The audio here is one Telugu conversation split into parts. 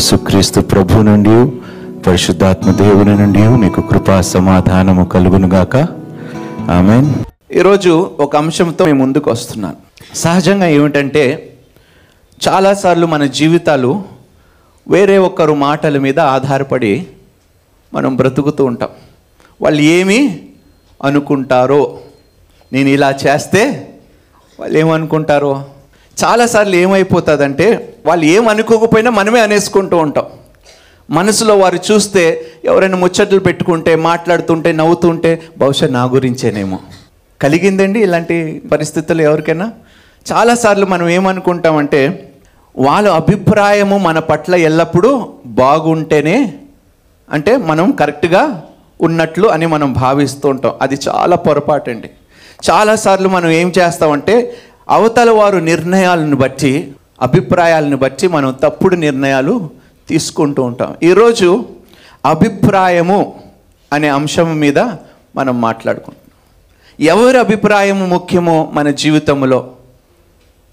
యేసుక్రీస్తు ప్రభు నుండి పరిశుద్ధాత్మ దేవుని నుండి మీకు కృపా సమాధానము కలుగునుగాక. ఆమె ఈరోజు ఒక అంశంతో మేము ముందుకు వస్తున్నాను సహజంగా ఏమిటంటే చాలాసార్లు మన జీవితాలు వేరే ఒకరు మాటల మీద ఆధారపడి మనం బ్రతుకుతూ ఉంటాం. వాళ్ళు ఏమి అనుకుంటారో నేను ఇలా చేస్తే వాళ్ళు ఏమనుకుంటారో? చాలాసార్లు ఏమైపోతుందంటే వాళ్ళు ఏం అనుకోకపోయినా మనమే అనేసుకుంటూ ఉంటాం. మనసులో వారు చూస్తే ఎవరైనా ముచ్చట్లు పెట్టుకుంటే మాట్లాడుతుంటే నవ్వుతుంటే బహుశా నా గురించేనేమో. కలిగిందండి ఇలాంటి పరిస్థితులు ఎవరికైనా? చాలాసార్లు మనం ఏమనుకుంటామంటే వాళ్ళ అభిప్రాయము మన పట్ల ఎల్లప్పుడూ బాగుంటేనే అంటే మనం కరెక్ట్గా ఉన్నట్లు అని మనం భావిస్తూ ఉంటాం. అది చాలా పొరపాటు అండి చాలాసార్లు మనం ఏం చేస్తామంటే అవతల వారు నిర్ణయాలను బట్టి అభిప్రాయాలను బట్టి మనం తప్పుడు నిర్ణయాలు తీసుకుంటూ ఉంటాం. ఈరోజు అభిప్రాయము అనే అంశం మీద మనం మాట్లాడుకుంటాం ఎవరి అభిప్రాయము ముఖ్యమో మన జీవితంలో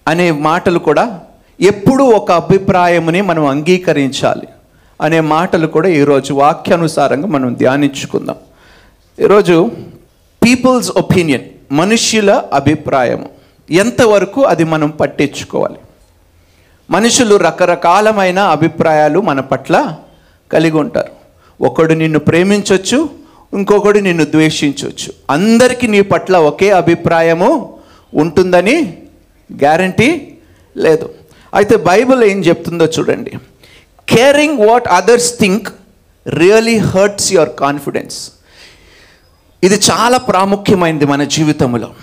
అనే మాటలు కూడా ఎప్పుడూ ఒక అభిప్రాయముని మనం అంగీకరించాలి అనే మాటలు కూడా ఈరోజు వాక్యానుసారంగా మనం ధ్యానించుకుందాం. ఈరోజు పీపుల్స్ ఒపీనియన్ మనుష్యుల అభిప్రాయము. ఎంతవరకు అది మనం పట్టించుకోవాలి? మనుషులు రకరకాలమైన అభిప్రాయాలు మన పట్ల కలిగి ఉంటారు. ఒకడు నిన్ను ప్రేమించవచ్చు ఇంకొకడు నిన్ను ద్వేషించవచ్చు అందరికీ నీ పట్ల ఒకే అభిప్రాయము ఉంటుందని గ్యారంటీ లేదు. అయితే బైబిల్ ఏం చెప్తుందో చూడండి. Caring what others think really hurts your confidence. ఇది చాలా ప్రాముఖ్యమైనది మన జీవితంలో.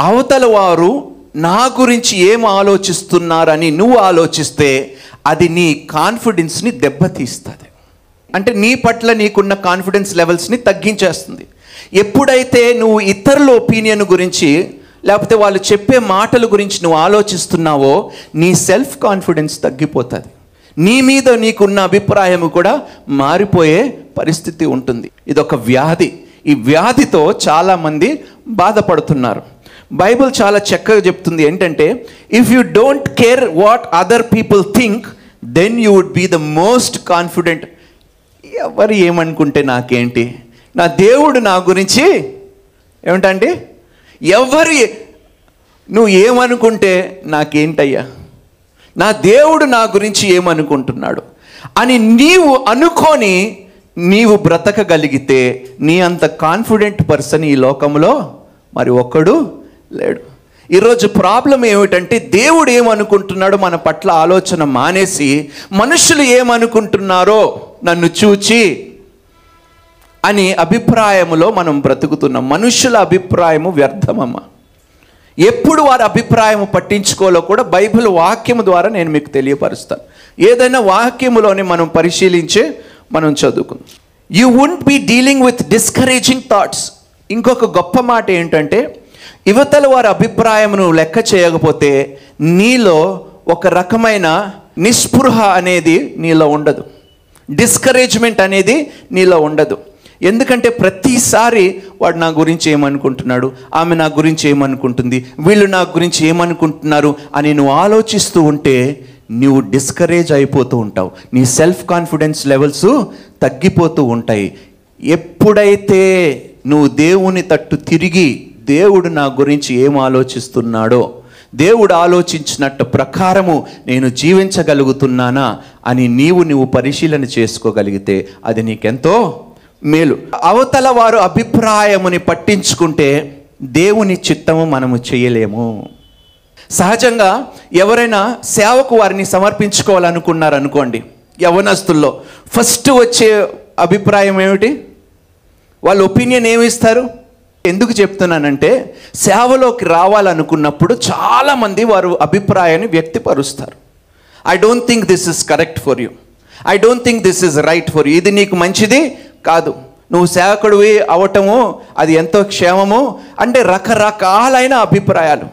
అవతల వారు నా గురించి ఏం ఆలోచిస్తున్నారని నువ్వు ఆలోచిస్తే అది నీ కాన్ఫిడెన్స్ని దెబ్బతీస్తుంది. అంటే నీ పట్ల నీకున్న కాన్ఫిడెన్స్ లెవెల్స్ని తగ్గించేస్తుంది. ఎప్పుడైతే నువ్వు ఇతరుల ఒపీనియన్ గురించి లేకపోతే వాళ్ళు చెప్పే మాటల గురించి నువ్వు ఆలోచిస్తున్నావో నీ సెల్ఫ్ కాన్ఫిడెన్స్ తగ్గిపోతుంది. నీ మీద నీకున్న అభిప్రాయం కూడా మారిపోయే పరిస్థితి ఉంటుంది. ఇది ఒక వ్యాధి. ఈ వ్యాధితో చాలామంది బాధపడుతున్నారు. బైబిల్ చాలా చక్కగా చెప్తుంది ఏంటంటే if you don't care what other people think then you would be the most confident ఎవరు ఏమనుకుంటే నాకేంటి? నా దేవుడు నా గురించి ఏమిటండి ఎవరు నువ్వు ఏమనుకుంటే నాకేంటయ్యా? నా దేవుడు నా గురించి ఏమనుకుంటున్నాడు? అని నీవు అనుకొని నీవు బ్రతకగలిగితే నీ అంత కాన్ఫిడెంట్ పర్సన్ ఈ లోకంలో మరి ఒక్కడు లేడు. ఈరోజు ప్రాబ్లం ఏమిటంటే దేవుడు ఏమనుకుంటున్నాడో మన పట్ల ఆలోచన మానేసి మనుషులు ఏమనుకుంటున్నారో నన్ను చూచి అని అభిప్రాయములో మనం బ్రతుకుతున్నాం. మనుషుల అభిప్రాయము వ్యర్థమమ్మ. ఎప్పుడు వారి అభిప్రాయం పట్టించుకోలో కూడా బైబిల్ వాక్యము ద్వారా నేను మీకు తెలియపరుస్తాను. ఏదైనా వాక్యములోనే మనం పరిశీలించి మనం చదువుకుందాం. You won't be dealing with discouraging thoughts ఇంకొక గొప్ప మాట ఏంటంటే యువతల వారి అభిప్రాయమును లెక్క చేయకపోతే నీలో ఒక రకమైన నిస్పృహ అనేది నీలో ఉండదు. డిస్కరేజ్మెంట్ అనేది నీలో ఉండదు. ఎందుకంటే ప్రతిసారి వాడు నా గురించి ఏమనుకుంటున్నాడు? ఆమె నా గురించి ఏమనుకుంటుంది? వీళ్ళు నా గురించి ఏమనుకుంటున్నారు? అని నువ్వు ఆలోచిస్తూ ఉంటే నువ్వు డిస్కరేజ్ అయిపోతూ ఉంటావు. నీ సెల్ఫ్ కాన్ఫిడెన్స్ లెవెల్స్ తగ్గిపోతూ ఉంటాయి. ఎప్పుడైతే నువ్వు దేవుని తట్టు తిరిగి దేవుడు నా గురించి ఏం ఆలోచిస్తున్నాడో దేవుడు ఆలోచించినట్టు ప్రకారము నేను జీవించగలుగుతున్నానా అని నీవు నువ్వు పరిశీలన చేసుకోగలిగితే అది నీకెంతో మేలు. అవతల వారు అభిప్రాయముని పట్టించుకుంటే దేవుని చిత్తము మనము చేయలేము. సహజంగా ఎవరైనా సేవకు వారిని సమర్పించుకోవాలనుకున్నారనుకోండి యవనస్తుల్లో ఫస్ట్ వచ్చే అభిప్రాయం ఏమిటి? వాళ్ళ ఒపీనియన్ ఏమి ఇస్తారు ఎందుకు చెప్తున్నానంటే సేవలోకి రావాలనుకున్నప్పుడు చాలామంది వారు అభిప్రాయాన్ని వ్యక్తిపరుస్తారు. I don't think this is correct for you I don't think this is right for you ఇది నీకు మంచిది కాదు. నువ్వు సేవకుడివి అవటము అది ఎంతో క్షేమము అంటే రకరకాలైన అభిప్రాయాలు.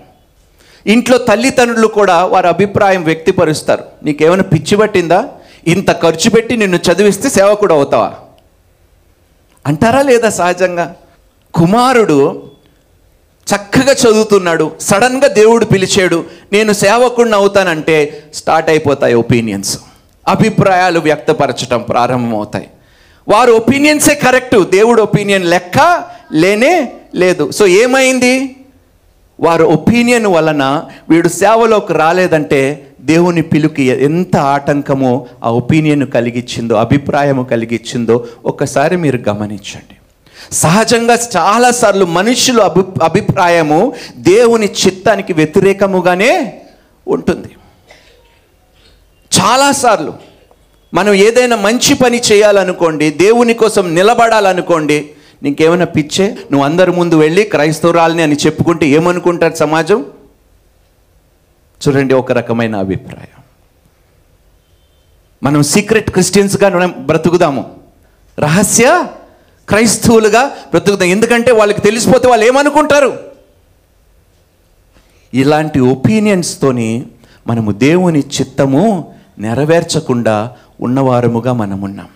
ఇంట్లో తల్లిదండ్రులు కూడా వారి అభిప్రాయం వ్యక్తపరుస్తారు. నీకేమైనా పిచ్చి పట్టిందా? ఇంత ఖర్చు పెట్టి నిన్ను చదివిస్తే సేవకుడు అవుతావా? అంటారా లేదా సహజంగా? కుమారుడు చక్కగా చదువుతున్నాడు సడన్గా దేవుడు పిలిచాడు నేను సేవకుడిని అవుతానంటే స్టార్ట్ అయిపోతాయి ఒపీనియన్స్. అభిప్రాయాలు వ్యక్తపరచడం ప్రారంభమవుతాయి. వారు ఒపీనియన్సే కరెక్ట్ దేవుడు ఒపీనియన్ లెక్క లేనే లేదు. సో ఏమైంది? వారి ఒపీనియన్ వలన వీడు సేవలోకి రాలేదంటే దేవుని పిలుకి ఎంత ఆటంకమో ఆ ఒపీనియన్ కలిగించిందో అభిప్రాయము కలిగించిందో ఒక్కసారి మీరు గమనించండి. సహజంగా చాలాసార్లు మనుషుల అభి అభిప్రాయము దేవుని చిత్తానికి వ్యతిరేకముగానే ఉంటుంది. చాలాసార్లు మనం ఏదైనా మంచి పని చేయాలనుకోండి దేవుని కోసం నిలబడాలనుకోండి నీకేమైనా పిచ్చే? నువ్వు అందరి ముందు వెళ్ళి క్రైస్తవురాలని అని చెప్పుకుంటే ఏమనుకుంటారు సమాజం? చూడండి ఒక రకమైన అభిప్రాయం. మనం సీక్రెట్ క్రిస్టియన్స్గా మనం బ్రతుకుదాము. రహస్య క్రైస్తవులుగా బ్రతుకుతాం. ఎందుకంటే వాళ్ళకి తెలిసిపోతే వాళ్ళు ఏమనుకుంటారు? ఇలాంటి ఒపీనియన్స్తోని మనము దేవుని చిత్తము నెరవేర్చకుండా ఉన్నవారముగా మనమున్నాం. ఉన్నాం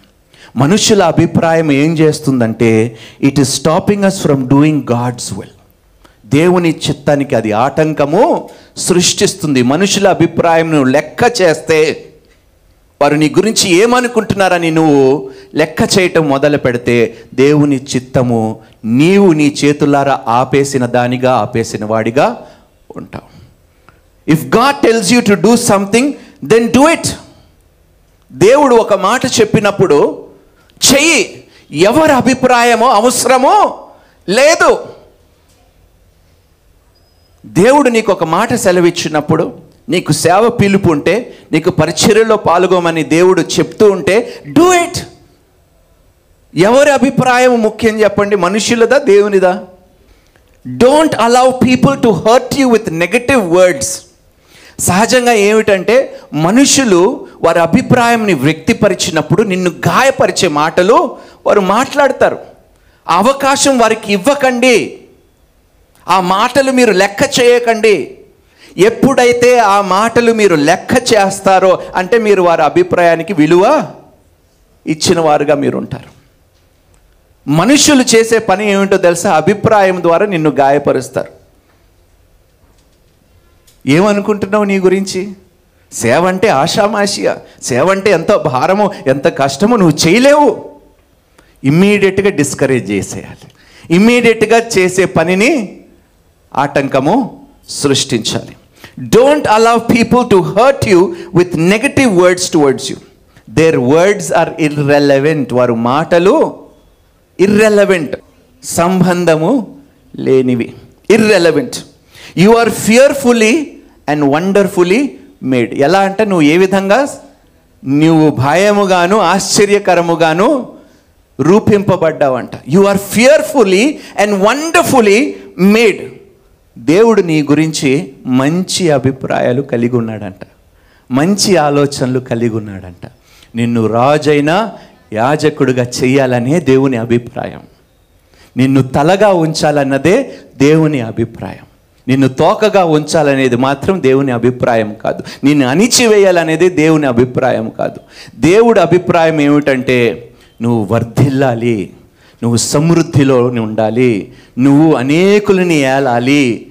మనుషుల అభిప్రాయం ఏం చేస్తుందంటే it is stopping us from doing God's will దేవుని చిత్తానికి అది ఆటంకము సృష్టిస్తుంది. మనుషుల అభిప్రాయం లెక్క చేస్తే వారు నీ గురించి ఏమనుకుంటున్నారని నువ్వు లెక్క చేయటం మొదలు పెడితే దేవుని చిత్తము నీవు నీ చేతులారా ఆపేసిన దానిగా ఆపేసిన వాడిగా ఉంటావు. If God tells you to do something then do it దేవుడు ఒక మాట చెప్పినప్పుడు చెయ్యి. ఎవరి అభిప్రాయమో అవసరమో లేదు. దేవుడు నీకు ఒక మాట సెలవిచ్చినప్పుడు నీకు సేవ పిలుపు ఉంటే నీకు పరిచర్యలో పాల్గొమని దేవుడు చెప్తూ ఉంటే డూ ఇట్ ఎవరి అభిప్రాయం ముఖ్యం చెప్పండి? మనుషులదా దేవునిదా? Don't allow people to hurt you with negative words సహజంగా ఏమిటంటే మనుషులు వారి అభిప్రాయంని వ్యక్తిపరిచినప్పుడు నిన్ను గాయపరిచే మాటలు వారు మాట్లాడతారు. అవకాశం వారికి ఇవ్వకండి. ఆ మాటలు మీరు లెక్క చేయకండి. ఎప్పుడైతే ఆ మాటలు మీరు లెక్క చేస్తారో అంటే మీరు వారి అభిప్రాయానికి విలువ ఇచ్చిన వారుగా మీరు ఉంటారు మనుషులు చేసే పని ఏమిటో తెలుసా? అభిప్రాయం ద్వారా నిన్ను గాయపరుస్తారు. ఏమనుకుంటున్నావు నీ గురించి? సేవ అంటే ఆషామాషియా. సేవ అంటే ఎంతో భారమో ఎంత కష్టమో నువ్వు చేయలేవు. ఇమ్మీడియట్గా డిస్కరేజ్ చేసేయాలి. ఇమ్మీడియట్గా చేసే పనిని ఆటంకము సృష్టించాలి. Don't allow people to hurt you with negative words towards you their words are irrelevant వారు మాటలు ఇర్రెలవెంట్ సంబంధము లేనివి. Irrelevant you are fearfully and wonderfully made ఎలా అంటే నువ్వు ఏ విధంగా నువ్వు భయముగాను ఆశ్చర్యకరముగాను రూపింపబడ్డావంట. You are fearfully and wonderfully made దేవుడు నీ గురించి మంచి అభిప్రాయాలు కలిగి ఉన్నాడంట. మంచి ఆలోచనలు కలిగి ఉన్నాడంట. నిన్ను రాజైన యాజకుడిగా చేయాలనే దేవుని అభిప్రాయం. నిన్ను తలగా ఉంచాలన్నదే దేవుని అభిప్రాయం. నిన్ను తోకగా ఉంచాలనేది మాత్రం దేవుని అభిప్రాయం కాదు. నిన్ను అణిచివేయాలనేది దేవుని అభిప్రాయం కాదు. దేవుడి అభిప్రాయం ఏమిటంటే నువ్వు వర్ధిల్లాలి. నువ్వు సమృద్ధిలో ఉండాలి. నువ్వు అనేకులని ఏలాలి.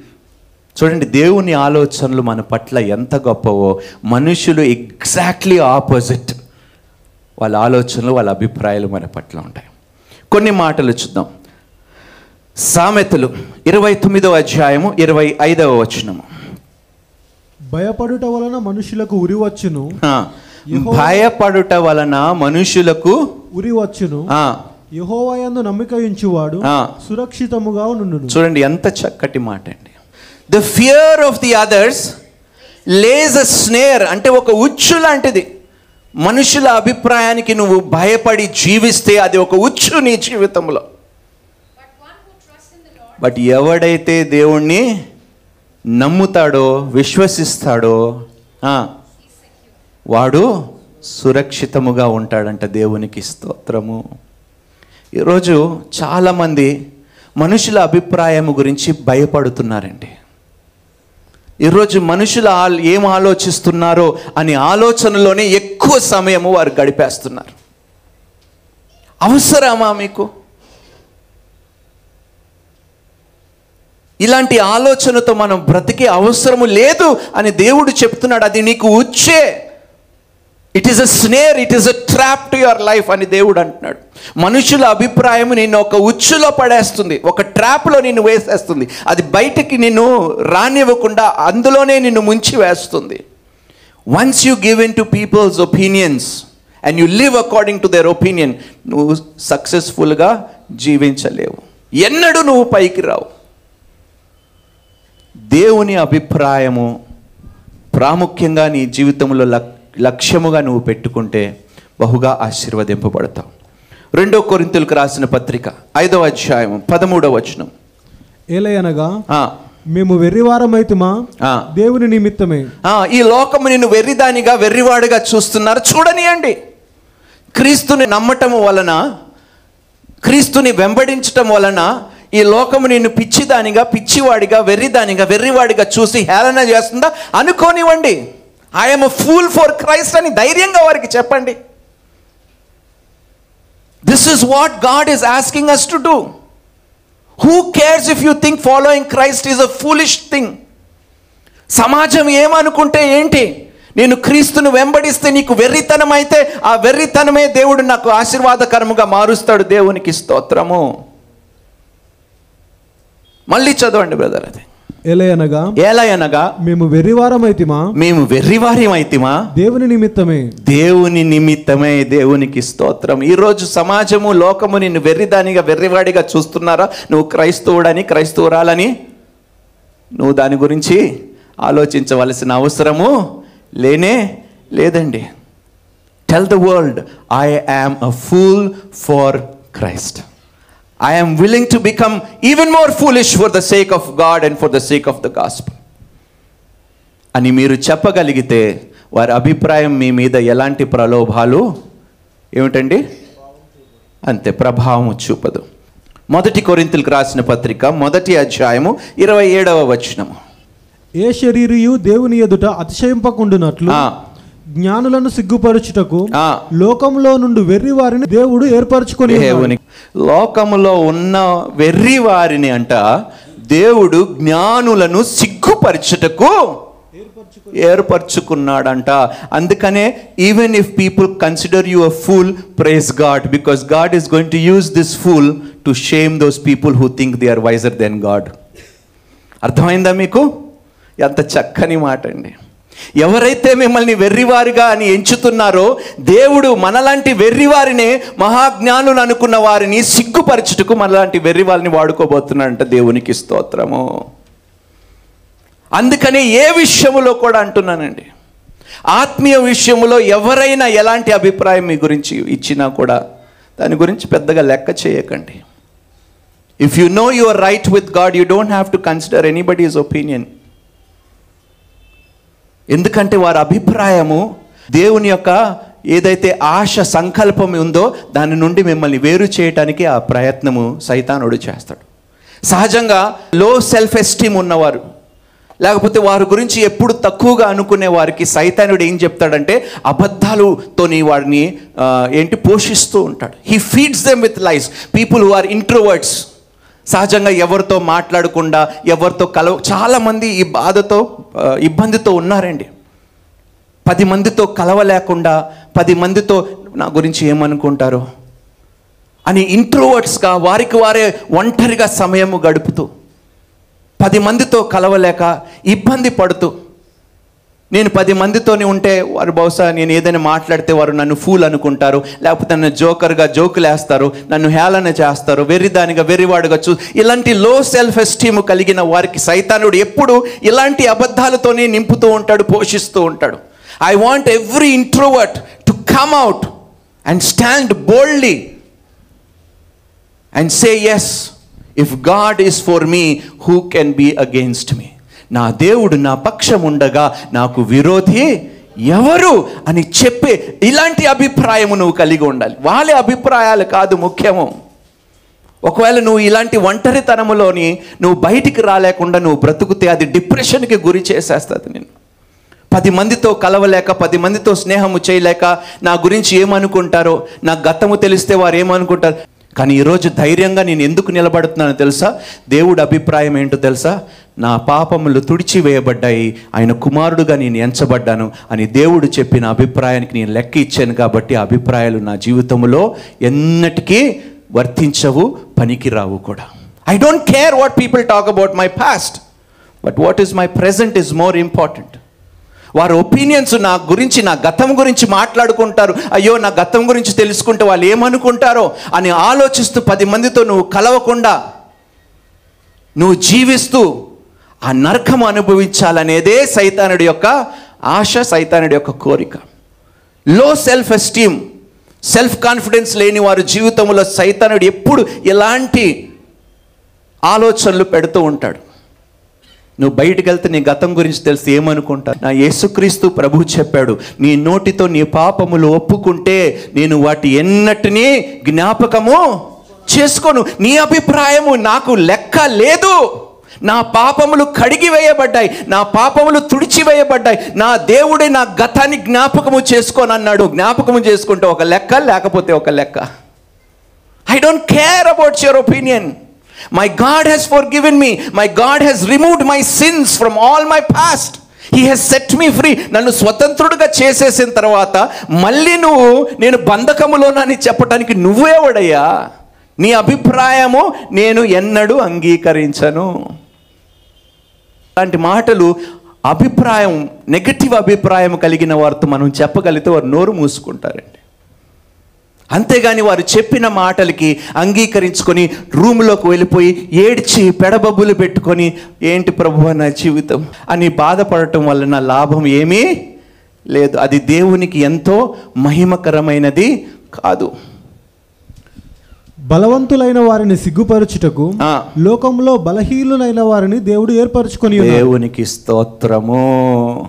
చూడండి దేవుని ఆలోచనలు మన పట్ల ఎంత గొప్పవో మనుషులు ఎగ్జాక్ట్లీ ఆపోజిట్. వాళ్ళ ఆలోచనలు వాళ్ళ అభిప్రాయాలు మన పట్ల ఉంటాయి. కొన్ని మాటలు చూద్దాం. సామెతలు ఇరవై తొమ్మిదవ అధ్యాయము ఇరవై ఐదవ వచనము భయపడుట వలన మనుషులకు ఉరి వచ్చును. భయపడుట వలన మనుషులకు ఉరి వచ్చును. యహోవయందు నమ్మిక ఉంచువాడు. సురక్షితముగా నుండును చూడండి ఎంత చక్కటి మాట అండి the fear of the others lays a snare అంటే ఒక ఉచ్చు లాంటిది. మనుషుల అభిప్రాయానికి నువ్వు భయపడి జీవిస్తే అది ఒక ఉచ్చు నీ జీవితంలో. బట్ ఎవడైతే దేవుణ్ణి నమ్ముతాడో విశ్వసిస్తాడో వాడు సురక్షితముగా ఉంటాడంట దేవునికి స్తోత్రము. ఈరోజు చాలామంది మనుషుల అభిప్రాయం గురించి భయపడుతున్నారండి. ఈరోజు మనుషులు ఏం ఆలోచిస్తున్నారో అని ఆలోచనలోనే ఎక్కువ సమయము వారు గడిపేస్తున్నారు. అవసరమా మీకు? ఇలాంటి ఆలోచనతో మనం బ్రతికే అవసరము లేదు అని దేవుడు చెప్తున్నాడు అది నీకు వచ్చే it is a snare it is a trap to your life అని దేవుడు అంటున్నాడు. మనుషుల అభిప్రాయం నిన్ను ఒక ఉచ్చులో పడేస్తుంది ఒక ట్రాప్లో నిన్ను వేసేస్తుంది. అది బయటికి నిన్ను రానివ్వకుండా అందులోనే నిన్ను ముంచి వేస్తుంది. Once you give in to people's opinions and you live according to their opinion నువ్వు సక్సెస్ఫుల్గా జీవించలేవు. ఎన్నడూ నువ్వు పైకి రావు. దేవుని అభిప్రాయము ప్రాముఖ్యంగా నీ జీవితంలో లక్ లక్ష్యముగా నువ్వు పెట్టుకుంటే బహుగా ఆశీర్వదింపబడతావు. రెండో కొరింతలకు రాసిన పత్రిక ఐదవ అధ్యాయం పదమూడవ వచనం. ఏలయనగా మేము వెర్రివారమైతుమా. దేవుని నిమిత్తమే. ఈ లోకము నిన్ను వెర్రిదానిగా వెర్రివాడిగా చూస్తున్నారు. చూడనియండి. క్రీస్తుని నమ్మటం వలన క్రీస్తుని వెంబడించటం వలన ఈ లోకము నిన్ను పిచ్చిదానిగా పిచ్చివాడిగా వెర్రిదానిగా వెర్రివాడిగా చూసి హేళన చేస్తుందా? అనుకోనివ్వండి. ఐఎమ్ ఫూల్ ఫర్ క్రైస్ట్ అని ధైర్యంగా వారికి చెప్పండి. This is what God is asking us to do who cares if you think following Christ is a foolish thing సమాజం ఏమనుకుంటే ఏంటి? నేను క్రీస్తును వెంబడిస్తే నీకు వెర్రితనం అయితే ఆ వెర్రితనమే దేవుడు నాకు ఆశీర్వాదకరముగా మారుస్తాడు దేవునికి స్తోత్రము. మళ్ళీ చదవండి బ్రదర్ అది. ఏలయనగా ఎలా అనగా మేము వెర్రివారమైతిమా? మేము వెర్రివార్యం అయితిమా దేవుని నిమిత్తమే. దేవుని నిమిత్తమే దేవునికి స్తోత్రం. ఈరోజు సమాజము లోకము నిన్ను వెర్రిదానిగా వెర్రివాడిగా చూస్తున్నారా? నువ్వు క్రైస్తవుడని క్రైస్తవురాలని? నువ్వు దాని గురించి ఆలోచించవలసిన అవసరము లేనే లేదండి. Tell the world I am a fool for Christ I am willing to become even more foolish for the sake of God and for the sake of the gospel అని మీరు చెప్పగలిగితే వారి అభిప్రాయం మీ మీద ఎలాంటి ప్రలోభాలు? ఏమిటండి? అంతే ప్రభావం చూపదు. మొదటి కొరింతలకు రాసిన పత్రిక మొదటి అధ్యాయము ఇరవై ఏడవ వచనము. ఏ శరీరియు దేవుని ఎదుట అతిశయింపకుండునట్లు. జ్ఞానులను సిగ్గుపరచుటకు. లోకంలో నుండి వెర్రి వారిని దేవుడు ఏర్పరచుకొని. దేవుని లోకములో ఉన్న వెర్రి వారిని అంట దేవుడు జ్ఞానులను సిగ్గుపరచుటకు ఏర్పరచుకున్నాడంట అందుకనే even if people consider you a fool praise God because God is going to use this fool to shame those people who think they are wiser than God అర్థమైందా మీకు ఎంత చక్కని మాట అండి ఎవరైతే మిమ్మల్ని వెర్రివారిగా అని ఎంచుతున్నారో దేవుడు మనలాంటి వెర్రివారినే మహాజ్ఞానులు అనుకున్న వారిని సిగ్గుపరచుటకు మనలాంటి వెర్రివారిని వాడుకోబోతున్నాడంట దేవునికి స్తోత్రము. అందుకనే ఏ విషయములో కూడా అంటున్నానండి ఆత్మీయ విషయములో ఎవరైనా ఎలాంటి అభిప్రాయం మీ గురించి ఇచ్చినా కూడా దాని గురించి పెద్దగా లెక్క చేయకండి. If you know you're right with God you don't have to consider anybody's opinion ఎందుకంటే వారి అభిప్రాయము దేవుని యొక్క ఏదైతే ఆశ సంకల్పం ఉందో దాని నుండి మిమ్మల్ని వేరు చేయటానికి ఆ ప్రయత్నము సైతానుడు చేస్తాడు. సహజంగా లో సెల్ఫ్ ఎస్టీమ్ ఉన్నవారు లేకపోతే వారి గురించి ఎప్పుడు తక్కువగా అనుకునే వారికి సైతానుడు ఏం చెప్తాడంటే అబద్ధాలుతోని వాడిని ఏంటి పోషిస్తూ ఉంటాడు. He feeds them with life people who are introverts సహజంగా ఎవరితో మాట్లాడకుండా ఎవరితో కలవ చాలామంది ఈ బాధతో ఇబ్బందితో ఉన్నారండి. పది మందితో కలవలేకుండా పది మందితో నా గురించి ఏమనుకుంటారు? అని ఇంట్రోవర్ట్స్గా వారికి వారే ఒంటరిగా సమయము గడుపుతూ పది మందితో కలవలేక ఇబ్బంది పడుతూ నేను పది మందితోనే ఉంటే వారు బహుశా నేను ఏదైనా మాట్లాడితే వారు నన్ను ఫూల్ అనుకుంటారు లేకపోతే నన్ను జోకర్గా జోకులేస్తారు నన్ను హేళన చేస్తారు వెర్రిదానిగా వెర్రివాడుగా చూ ఇలాంటి లో సెల్ఫ్ ఎస్టీమ్ కలిగిన వారికి సైతానుడు ఎప్పుడు ఇలాంటి అబద్ధాలతోనే నింపుతూ ఉంటాడు పోషిస్తూ ఉంటాడు. I want every introvert to come out and stand boldly and say yes if God is for me who can be against me నా దేవుడు నా పక్షం ఉండగా నాకు విరోధి ఎవరు అని చెప్పే ఇలాంటి అభిప్రాయము నువ్వు కలిగి ఉండాలి. వాళ్ళ అభిప్రాయాలు కాదు ముఖ్యము. ఒకవేళ నువ్వు ఇలాంటి ఒంటరితనములోని నువ్వు బయటికి రాలేకుండా నువ్వు బ్రతుకుతే అది డిప్రెషన్కి గురి చేసేస్తుంది నేను పది మందితో కలవలేక పది మందితో స్నేహము చేయలేక నా గురించి ఏమనుకుంటారో నా గతము తెలిస్తే వారు ఏమనుకుంటారు? కానీ ఈరోజు ధైర్యంగా నేను ఎందుకు నిలబడుతున్నానో తెలుసా? దేవుడి అభిప్రాయం ఏంటో తెలుసా? నా పాపములు తుడిచివేయబడ్డాయి ఆయన కుమారుడుగా నేను ఎంచబడ్డాను అని దేవుడు చెప్పిన అభిప్రాయానికి నేను లెక్క ఇచ్చాను కాబట్టి ఆ అభిప్రాయాలు నా జీవితంలో ఎన్నటికీ వర్తించవు పనికిరావు కూడా. I don't care what people talk about my past but what is my present is more important వారి ఒపీనియన్స్ నా గురించి నా గతం గురించి మాట్లాడుకుంటారు. అయ్యో నా గతం గురించి తెలుసుకుంటే వాళ్ళు ఏమనుకుంటారో అని ఆలోచిస్తూ పది మందితో నువ్వు కలవకుండా నువ్వు జీవిస్తూ ఆ నరకం అనుభవించాలనేదే సైతానుడి యొక్క ఆశ సైతానుడి యొక్క కోరిక. లో సెల్ఫ్ ఎస్టీమ్ సెల్ఫ్ కాన్ఫిడెన్స్ లేని వారి జీవితంలో సైతానుడు ఎప్పుడు ఎలాంటి ఆలోచనలు పెడుతూ ఉంటాడు. నువ్వు బయటకు వెళ్తే నీ గతం గురించి తెలిసి ఏమనుకుంటా నా యేసుక్రీస్తు ప్రభు చెప్పాడు నీ నోటితో నీ పాపములు ఒప్పుకుంటే నేను వాటి ఎన్నటినీ జ్ఞాపకము చేసుకోను. నీ అభిప్రాయము నాకు లెక్క లేదు. నా పాపములు కడిగి వేయబడ్డాయి నా పాపములు తుడిచివేయబడ్డాయి. నా దేవుడే నా గతాన్ని జ్ఞాపకము చేసుకొని అన్నాడు. జ్ఞాపకము చేసుకుంటే ఒక లెక్క లేకపోతే ఒక లెక్క. I don't care about your opinion my God has has given me my God has removed my sins from all my past he has set me free నన్ను స్వతంత్రుడిగా చేసేసిన తర్వాత మళ్ళీ నువ్వు నేను బంధకములోనని చెప్పటానికి నువ్వేవడయ్యా నీ అభిప్రాయము నేను ఎన్నడూ అంగీకరించను. అలాంటి మాటలు అభిప్రాయం నెగటివ్ అభిప్రాయం కలిగిన వారితో మనం చెప్పగలిగితే వారు నోరు మూసుకుంటారండి. అంతేగాని వారు చెప్పిన మాటలకి అంగీకరించుకొని రూమ్లోకి వెళ్ళిపోయి ఏడ్చి పెడబబ్బులు పెట్టుకొని ఏంటి ప్రభు నా జీవితం? అని బాధపడటం వలన లాభం ఏమీ లేదు. అది దేవునికి ఎంతో మహిమకరమైనది కాదు. బలవంతులైన వారిని సిగ్గుపరచుటకు. లోకంలో బలహీనులైన వారిని దేవుడు ఏర్పరచుకొని. దేవునికి స్తోత్రము.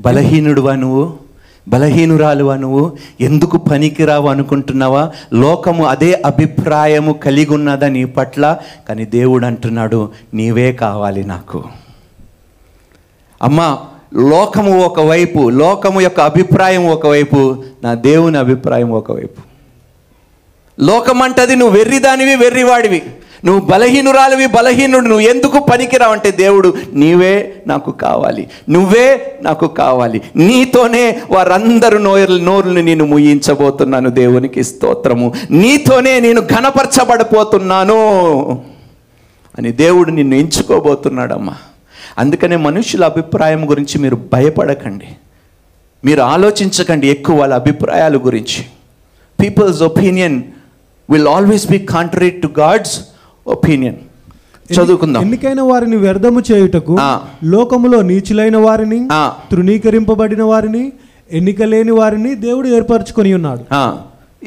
బలహీనుడువా నువ్వు? బలహీనురాలువా నువ్వు. ఎందుకు పనికిరావు అనుకుంటున్నావా? లోకము అదే అభిప్రాయము కలిగి ఉన్నదా నీ పట్ల? కానీ దేవుడు అంటున్నాడు నీవే కావాలి నాకు. అమ్మా లోకము ఒకవైపు లోకము యొక్క అభిప్రాయం ఒకవైపు నా దేవుని అభిప్రాయం ఒకవైపు. లోకం అంటది నువ్వు వెర్రిదానివి వెర్రివాడివి నువ్వు బలహీనురాలివి బలహీనుడు నువ్వు ఎందుకు పనికిరావంటే దేవుడు నీవే నాకు కావాలి నువ్వే నాకు కావాలి నీతోనే వారందరూ నోరు నోరుని నేను ముయించబోతున్నాను దేవునికి స్తోత్రము. నీతోనే నేను ఘనపరచబడిపోతున్నాను అని దేవుడు నిన్ను ఎంచుకోబోతున్నాడమ్మా. అందుకనే మనుషుల అభిప్రాయం గురించి మీరు భయపడకండి. మీరు ఆలోచించకండి ఎక్కువ వాళ్ళ అభిప్రాయాల గురించి. People's opinion will always be contrary to God's opinion చదువుకుందాం. ఎన్నికైన వారిని వ్యర్థము చేయుటకు. లోకములో నీచులైన వారిని. తృణీకరింపబడిన వారిని ఎన్నిక లేని వారిని దేవుడు ఏర్పరచుకొని ఉన్నాడు.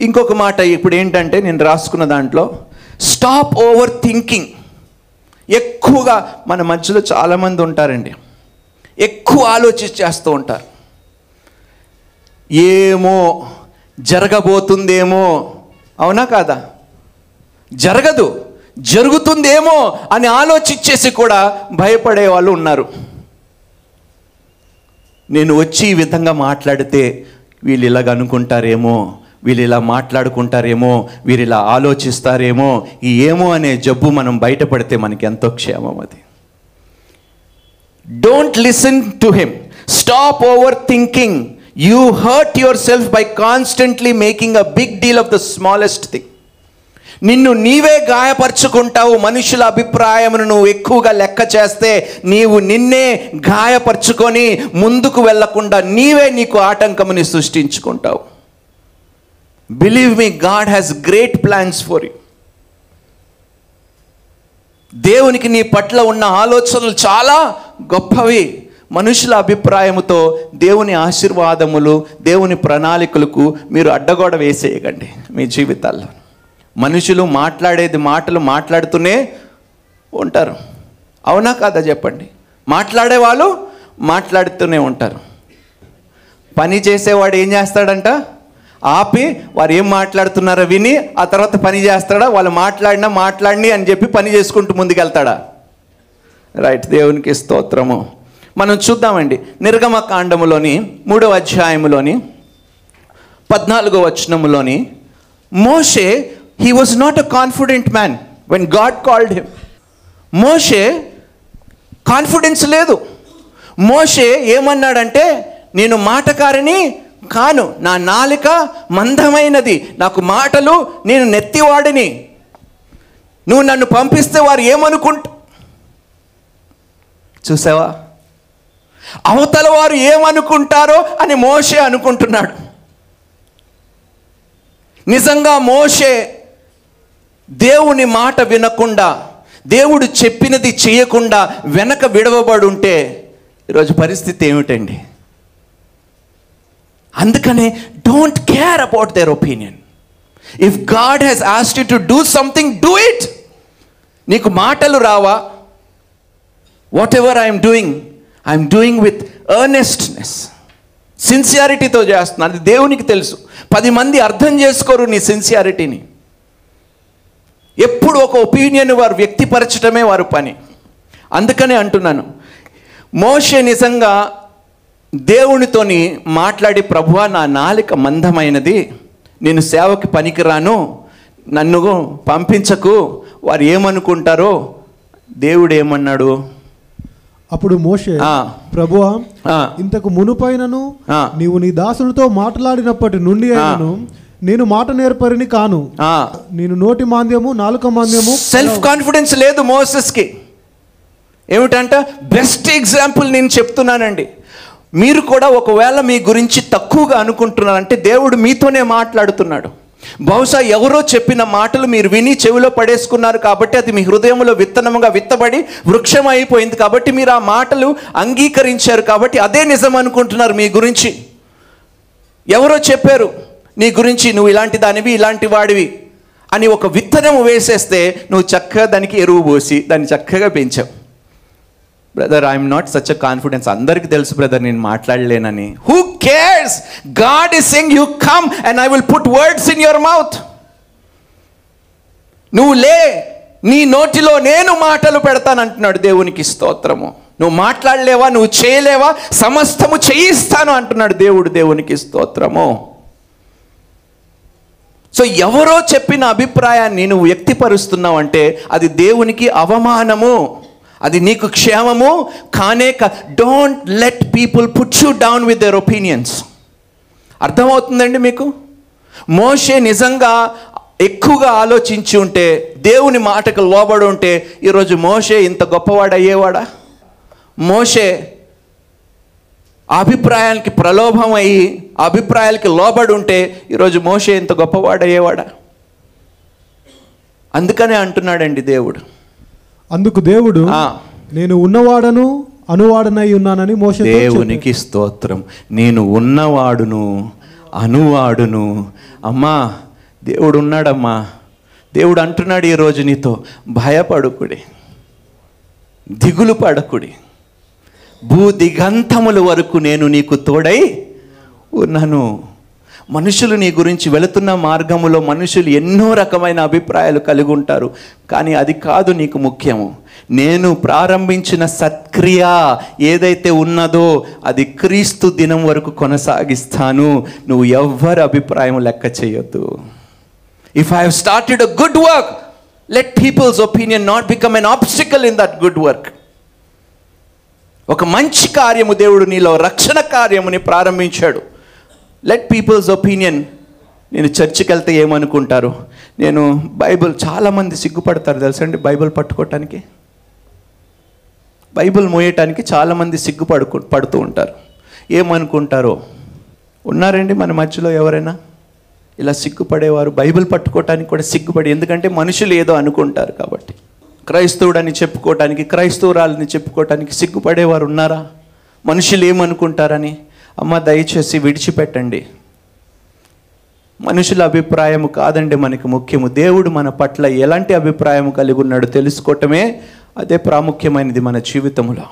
ఇంకొక మాట ఇప్పుడు ఏంటంటే నేను రాసుకున్న దాంట్లో స్టాప్ ఓవర్ థింకింగ్ ఎక్కువగా మన మధ్యలో చాలామంది ఉంటారండి. ఎక్కువ ఆలోచించేస్తూ ఉంటారు. ఏమో జరగబోతుందేమో. అవునా కాదా? జరగదు. జరుగుతుందేమో అని ఆలోచించేసి కూడా భయపడే వాళ్ళు ఉన్నారు. నేను వచ్చి ఈ విధంగా మాట్లాడితే వీళ్ళు ఇలాగ అనుకుంటారేమో వీళ్ళు ఇలా మాట్లాడుకుంటారేమో వీరు ఇలా ఆలోచిస్తారేమో ఈ ఏమో అనే జబ్బు మనం బయటపడితే మనకి ఎంతో క్షేమం అది. Don't listen to him stop overthinking you hurt yourself by constantly making a big deal of the smallest thing నిన్ను నీవే గాయపరుచుకుంటావు. మనుషుల అభిప్రాయమును నువ్వు ఎక్కువగా లెక్క చేస్తే నీవు నిన్నే గాయపరుచుకొని ముందుకు వెళ్ళకుండా నీవే నీకు ఆటంకముని సృష్టించుకుంటావు. Believe me God has great plans for you దేవునికి నీ పట్ల ఉన్న ఆలోచనలు చాలా గొప్పవి. మనుషుల అభిప్రాయముతో దేవుని ఆశీర్వాదములు దేవుని ప్రణాళికలకు మీరు అడ్డగోడ వేసేయకండి మీ జీవితాల్లో. మనుషులు మాట్లాడేది మాటలు మాట్లాడుతూనే ఉంటారు. అవునా కాదా చెప్పండి? మాట్లాడే వాళ్ళు మాట్లాడుతూనే ఉంటారు. పని చేసేవాడు ఏం చేస్తాడంట? ఆపి వారు ఏం మాట్లాడుతున్నారో విని ఆ తర్వాత పని చేస్తాడా? వాళ్ళు మాట్లాడినా మాట్లాడిని అని చెప్పి పని చేసుకుంటూ ముందుకెళ్తాడా? రైట్ దేవునికి స్తోత్రము. మనం చూద్దామండి. నిర్గమ కాండములోని మూడవ అధ్యాయములోని పద్నాలుగో వచనములోని మోషే he was not a confident man when God called him Moshe confidence లేదు. మోషే ఏమన్నాడంటే నేను మాటకారిని కాను. నా నాలిక మందమైనది. నాకు మాటలు నేను నెత్తివాడిని. నువ్వు నన్ను పంపిస్తే వారు ఏమనుకుంట చూసావా? అవతల వారు ఏమనుకుంటారో అని మోషే అనుకుంటున్నాడు. నిజంగా మోషే దేవుని మాట వినకుండా దేవుడు చెప్పినది చేయకుండా వెనక విడవబడి ఉంటే ఈరోజు పరిస్థితి ఏమిటండి? అందుకనే don't care about their opinion if God has asked you to do something do it నీకు మాటలు రావా? Whatever I'm doing I'm doing with earnestness సిన్సియారిటీతో చేస్తున్నాను అది దేవునికి తెలుసు. పది మంది అర్థం చేసుకోరు నీ సిన్సియారిటీని ఎప్పుడు ఒక ఒపీనియన్ వారు వ్యక్తిపరచడమే వారి పని. అందుకనే అంటున్నాను. మోషే నిజంగా దేవునితోని మాట్లాడి ప్రభువా నా నాలిక మందమైనది. నేను సేవకి పనికిరాను. నన్ను పంపించకు. వారు ఏమనుకుంటారో దేవుడు ఏమన్నాడు అప్పుడు మోషే. ప్రభువా ఆ. ఇంతకు మునుపైనను. నీవు నీ దాసునితో మాట్లాడినప్పటి నుండి అయినను నేను మాట నేర్పరిని కాను. నేను నోటి మాంద్యము నాలుక మాంద్యము. సెల్ఫ్ కాన్ఫిడెన్స్ లేదు మోసెస్కి. ఏమిటంట? బెస్ట్ ఎగ్జాంపుల్ నేను చెప్తున్నానండి. మీరు కూడా ఒకవేళ మీ గురించి తక్కువగా అనుకుంటున్నారంటే దేవుడు మీతోనే మాట్లాడుతున్నాడు. బహుశా ఎవరో చెప్పిన మాటలు మీరు విని చెవిలో పడేసుకున్నారు కాబట్టి అది మీ హృదయంలో విత్తనముగా విత్తబడి వృక్షం అయిపోయింది కాబట్టి మీరు ఆ మాటలు అంగీకరించారు కాబట్టి అదే నిజం అనుకుంటున్నారు మీ గురించి. ఎవరో చెప్పారు? నీ గురించి నువ్వు ఇలాంటి దానివి ఇలాంటి వాడివి అని ఒక విత్తనం వేసేస్తే నువ్వు చక్కగా దానికి ఎరువు పోసి దాన్ని చక్కగా పెంచావు. Brother I'm not such a confidence అందరికీ తెలుసు బ్రదర్ నేను మాట్లాడలేనని. Who cares God is saying you come and I will put words in your mouth నువ్వు లే నీ నోటిలో నేను మాటలు పెడతాను అంటున్నాడు దేవునికి స్తోత్రము. నువ్వు మాట్లాడలేవా నువ్వు చేయలేవా సమస్తము చేయిస్తాను అంటున్నాడు దేవుడు దేవునికి స్తోత్రము. సో ఎవరో చెప్పిన అభిప్రాయాన్ని నువ్వు వ్యక్తిపరుస్తున్నావు అంటే అది దేవునికి అవమానము. అది నీకు క్షేమము. కానే don't let people put you down with their opinions అర్థమవుతుందండి మీకు? మోషే నిజంగా ఎక్కువగా ఆలోచించి ఉంటే దేవుని మాటకు లోబడి ఉంటే ఈరోజు మోషే ఇంత గొప్పవాడు అయ్యేవాడా? మోషే అభిప్రాయాలకి ప్రలోభం అయ్యి అభిప్రాయాలకి లోబడి ఉంటే ఈరోజు మోషే ఇంత గొప్పవాడు అయ్యేవాడా అందుకనే అంటున్నాడండి దేవుడు. అందుకు దేవుడు. నేను ఉన్నవాడను అనువాడనై ఉన్నానని మోషే దేవునికి స్తోత్రం. నేను ఉన్నవాడును అనువాడును. అమ్మా దేవుడు ఉన్నాడమ్మా దేవుడు అంటున్నాడు ఈరోజు నీతో భయపడుకుడి దిగులు పడకుడి భూ దిగంతముల వరకు నేను నీకు తోడై ఉన్నాను. మనుషులు నీ గురించి వెళుతున్న మార్గములో మనుషులు ఎన్నో రకమైన అభిప్రాయాలు కలిగి ఉంటారు. కానీ అది కాదు నీకు ముఖ్యము. నేను ప్రారంభించిన సత్క్రియ ఏదైతే ఉన్నదో అది క్రీస్తు దినం వరకు కొనసాగిస్తాను. నువ్వు ఎవ్వరి అభిప్రాయం లెక్క చేయొద్దు. If I have started a good work let people's opinion not become an obstacle in that good work ఒక మంచి కార్యము దేవుడు నీలో రక్షణ కార్యముని ప్రారంభించాడు. లెట్ పీపుల్స్ ఒపీనియన్ నేను చర్చికి వెళ్తే ఏమనుకుంటారు? నేను బైబిల్ చాలామంది సిగ్గుపడతారు తెలుసండి బైబిల్ పట్టుకోవటానికి బైబిల్ మోయటానికి చాలామంది సిగ్గుపడుకు పడుతూ ఉంటారు. ఏమనుకుంటారో? ఉన్నారండి మన మధ్యలో ఎవరైనా? ఇలా సిగ్గుపడేవారు బైబిల్ పట్టుకోవటానికి కూడా సిగ్గుపడి ఎందుకంటే మనుషులు ఏదో అనుకుంటారు కాబట్టి. క్రైస్తవుడని చెప్పుకోవటానికి క్రైస్తవురాలని చెప్పుకోవటానికి సిగ్గుపడేవారు ఉన్నారా? మనుషులు ఏమనుకుంటారని? అమ్మ దయచేసి విడిచిపెట్టండి. మనుషుల అభిప్రాయము కాదండి మనకి ముఖ్యము. దేవుడు మన పట్ల ఎలాంటి అభిప్రాయం కలిగి ఉన్నాడో తెలుసుకోవటమే అదే ప్రాముఖ్యమైనది మన జీవితంలో